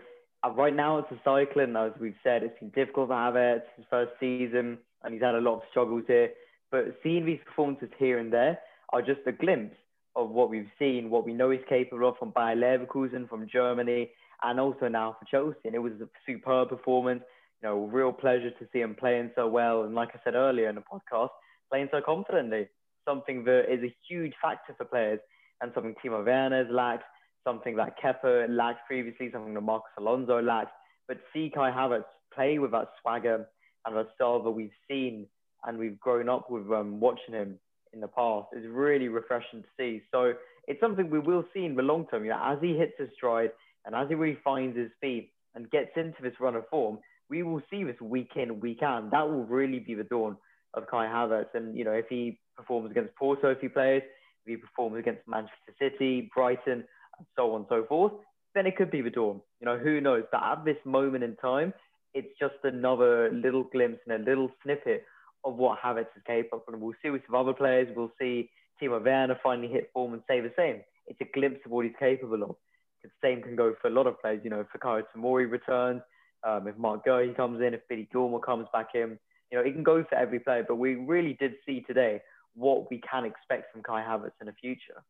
uh, right now it's a cycling as we've said it's been difficult for havertz his first season and he's had a lot of struggles here but seeing these performances here and there are just a glimpse of what we've seen, what we know he's capable of from Bayer Leverkusen, from Germany, and also now for Chelsea. And it was a superb performance. You know, real pleasure to see him playing so well. And like I said earlier in the podcast, playing so confidently. Something that is a huge factor for players and something Timo Werner's lacked, something that Kepa lacked previously, something that Marcos Alonso lacked. But see Kai Havertz play with that swagger and that style that we've seen and we've grown up with um, watching him in the past is really refreshing to see. So it's something we will see in the long term. You know, as he hits his stride and as he really finds his feet and gets into this run of form, we will see this week in, week out. That will really be the dawn of Kai Havertz. And, you know, if he performs against Porto, if he plays, if he performs against Manchester City, Brighton, and so on and so forth, then it could be the dawn. You know, who knows? But at this moment in time, it's just another little glimpse and a little snippet of what Havertz is capable of. And we'll see with some other players. We'll see Timo Werner finally hit form and say the same. It's a glimpse of what he's capable of. The same can go for a lot of players. You know, if Fikayo Tomori returns, um, if Marc Guéhi comes in, if Billy Gilmour comes back in, you know, it can go for every player. But we really did see today what we can expect from Kai Havertz in the future.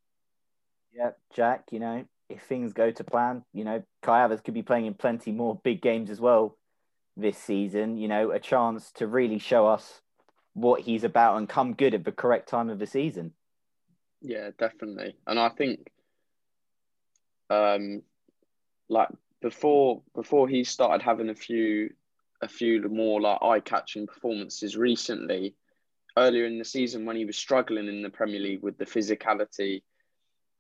Yeah, Jack, you know, if things go to plan, you know, Kai Havertz could be playing in plenty more big games as well this season. You know, a chance to really show us what he's about and come good at the correct time of the season. Yeah, definitely. And I think um like before before he started having a few a few more like eye catching performances recently, earlier in the season when he was struggling in the Premier League with the physicality,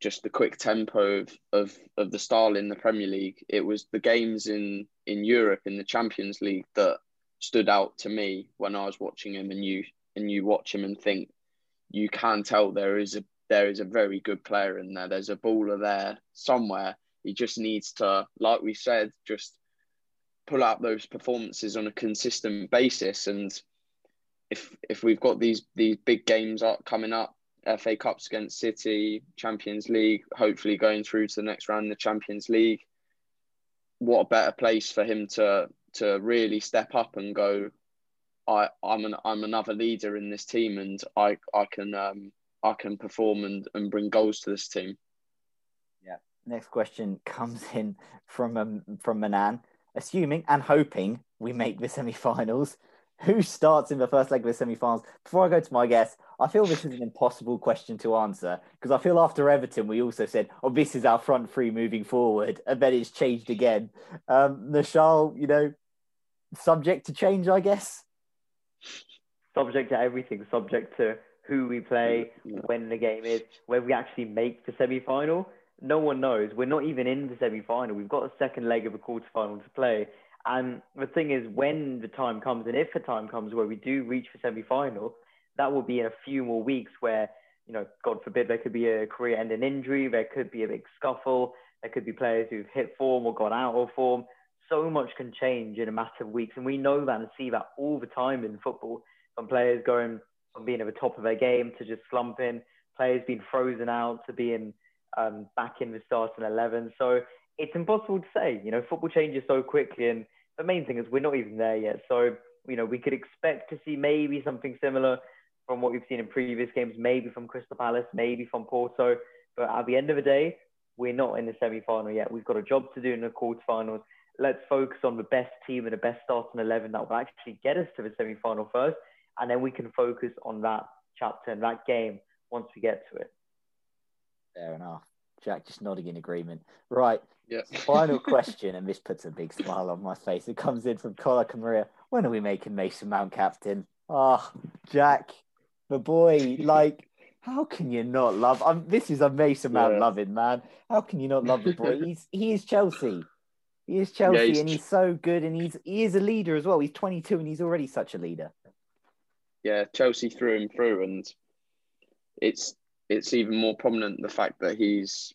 just the quick tempo of, of, of the style in the Premier League, it was the games in, in Europe in the Champions League that stood out to me when I was watching him, and you and you watch him and think you can tell there is a there is a very good player in there. There's a baller there somewhere. He just needs to, like we said, just pull out those performances on a consistent basis. And if if we've got these these big games up coming up, FA Cups against City, Champions League, hopefully going through to the next round the Champions League, what a better place for him to to really step up and go. I I'm an I'm another leader in this team, and I I can um I can perform and, and bring goals to this team. Yeah. Next question comes in from um, from Manan. Assuming and hoping we make the semi-finals, who starts in the first leg of the semi-finals? Before I go to my guess, I feel this is an impossible question to answer because I feel after Everton we also said, "Oh, this is our front three moving forward," and then it's changed again. Um, you know, subject to change, I guess. Subject to everything. Subject to who we play, when the game is, when we actually make the semi final. No one knows. We're not even in the semi final. We've got a second leg of a quarter final to play. And the thing is, when the time comes, and if the time comes where we do reach the semi final, that will be in a few more weeks where, you know, God forbid, there could be a career ending injury, there could be a big scuffle, there could be players who've hit form or gone out of form. So much can change in a matter of weeks. And we know that and see that all the time in football. From players going from being at the top of their game to just slumping, players being frozen out to being um, back in the starting 11. So it's impossible to say. You know, football changes so quickly. And the main thing is we're not even there yet. So, you know, we could expect to see maybe something similar from what we've seen in previous games, maybe from Crystal Palace, maybe from Porto. But at the end of the day, we're not in the semi final yet. We've got a job to do in the quarterfinals. Let's focus on the best team and the best starting 11 that will actually get us to the semi final first and then we can focus on that chapter and that game once we get to it. Fair enough. Jack just nodding in agreement. Right. Yeah. Final question, and this puts a big smile on my face. It comes in from Kola Maria. When are we making Mason Mount captain? Ah, oh, Jack, the boy, like, how can you not love? I'm, this is a Mason Mount yeah. loving man. How can you not love the boy? He's he is Chelsea. He is Chelsea, yeah, he's... and he's so good, and he's he is a leader as well. He's 22, and he's already such a leader yeah, Chelsea through and through, and it's it's even more prominent the fact that he's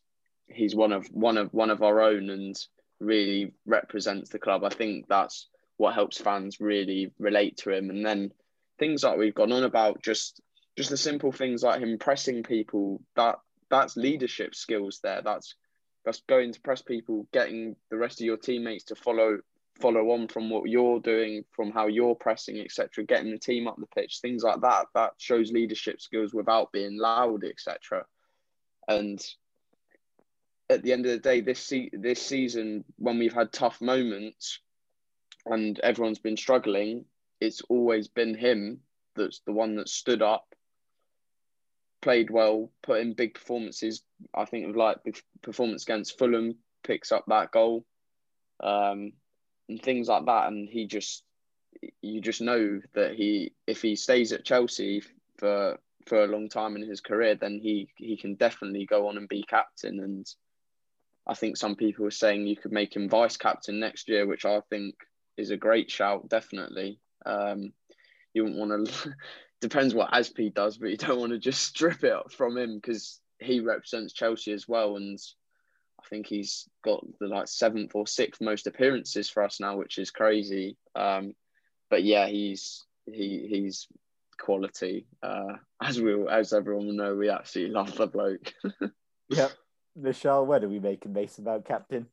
he's one of one of one of our own and really represents the club. I think that's what helps fans really relate to him. And then things like we've gone on about just just the simple things like him pressing people that that's leadership skills there. That's that's going to press people, getting the rest of your teammates to follow follow on from what you're doing, from how you're pressing, etc. Getting the team up the pitch, things like that. That shows leadership skills without being loud, etc. And at the end of the day, this se- this season, when we've had tough moments, and everyone's been struggling, it's always been him that's the one that stood up, played well, put in big performances. I think of like the performance against Fulham, picks up that goal. Um, and things like that. And he just, you just know that he, if he stays at Chelsea for for a long time in his career, then he he can definitely go on and be captain. And I think some people were saying you could make him vice captain next year, which I think is a great shout. Definitely, um, you wouldn't want to. depends what Aspi does, but you don't want to just strip it from him because he represents Chelsea as well, and I think he's got the like seventh or sixth most appearances for us now, which is crazy. Um, but yeah, he's he he's quality. Uh, as we as everyone will know, we absolutely love the bloke. yep. Nischal, when are we making Mason Mount captain?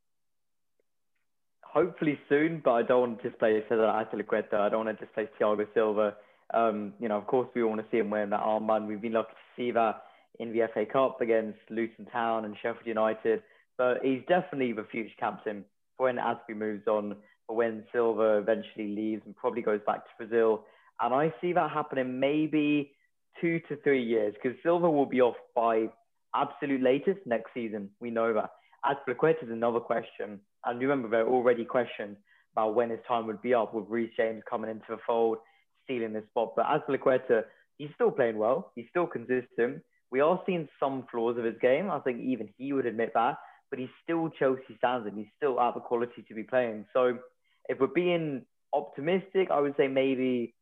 Hopefully soon, but I don't want to displace Cesar Azpilicueta. I don't want to displace Thiago Silva. Um, you know, of course, we want to see him wearing that armband. We've been lucky to see that in the FA Cup against Luton Town and Sheffield United. But he's definitely the future captain for when Aspi moves on, for when Silva eventually leaves and probably goes back to Brazil. And I see that happening maybe two to three years because Silva will be off by absolute latest next season. We know that. Azpilicueta is another question. And remember there are already questions about when his time would be up with Reece James coming into the fold, stealing this spot. But Azpilicueta, he's still playing well. He's still consistent. We are seeing some flaws of his game. I think even he would admit that but he's still Chelsea standard. He's still at the quality to be playing. So if we're being optimistic, I would say maybe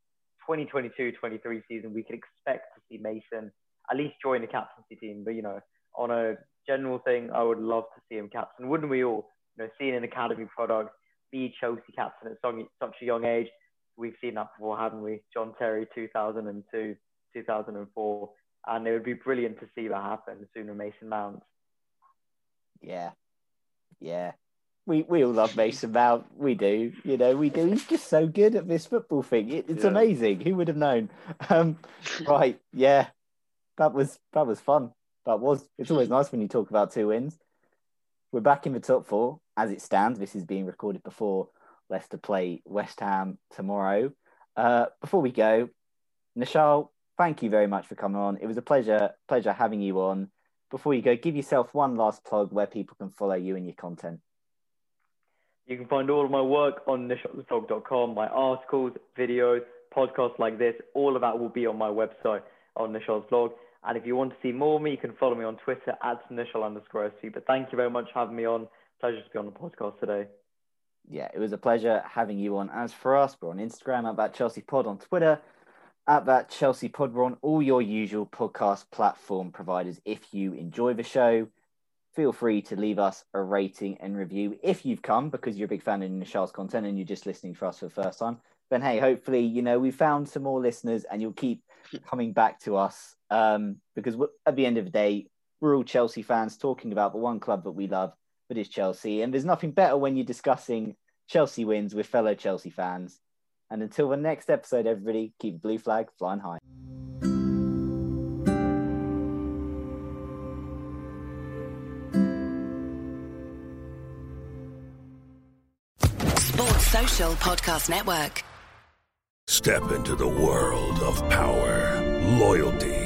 2022-23 season we could expect to see Mason at least join the captaincy team. But you know, on a general thing, I would love to see him captain. Wouldn't we all? You know, seeing an academy product be Chelsea captain at such a young age. We've seen that before, haven't we? John Terry, 2002, 2004, and it would be brilliant to see that happen sooner. Mason Mount. Yeah, yeah. We we all love Mason Mount. We do, you know, we do. He's just so good at this football thing. It, it's yeah. amazing. Who would have known? Um, right, yeah. That was that was fun. That was. It's always nice when you talk about two wins. We're back in the top four as it stands. This is being recorded before Leicester play West Ham tomorrow. Uh, before we go, Nischal, thank you very much for coming on. It was a pleasure, pleasure having you on. Before you go, give yourself one last plug where people can follow you and your content. You can find all of my work on nischalsblog.com, my articles, videos, podcasts like this. All of that will be on my website on Nischal's blog. And if you want to see more of me, you can follow me on Twitter at Nischal underscore SP. But thank you very much for having me on. Pleasure to be on the podcast today. Yeah, it was a pleasure having you on. As for us, we're on Instagram at Chelsea Pod, on Twitter at that Chelsea Pod. We're on all your usual podcast platform providers. If you enjoy the show, feel free to leave us a rating and review. If you've come because you're a big fan of Nischal's content and you're just listening for us for the first time, then hey, hopefully, you know, we found some more listeners and you'll keep coming back to us um, because at the end of the day, we're all Chelsea fans talking about the one club that we love, that is Chelsea. And there's nothing better when you're discussing Chelsea wins with fellow Chelsea fans. And until the next episode, everybody, keep blue flag flying high. Sports Social Podcast Network. Step into the world of power, loyalty,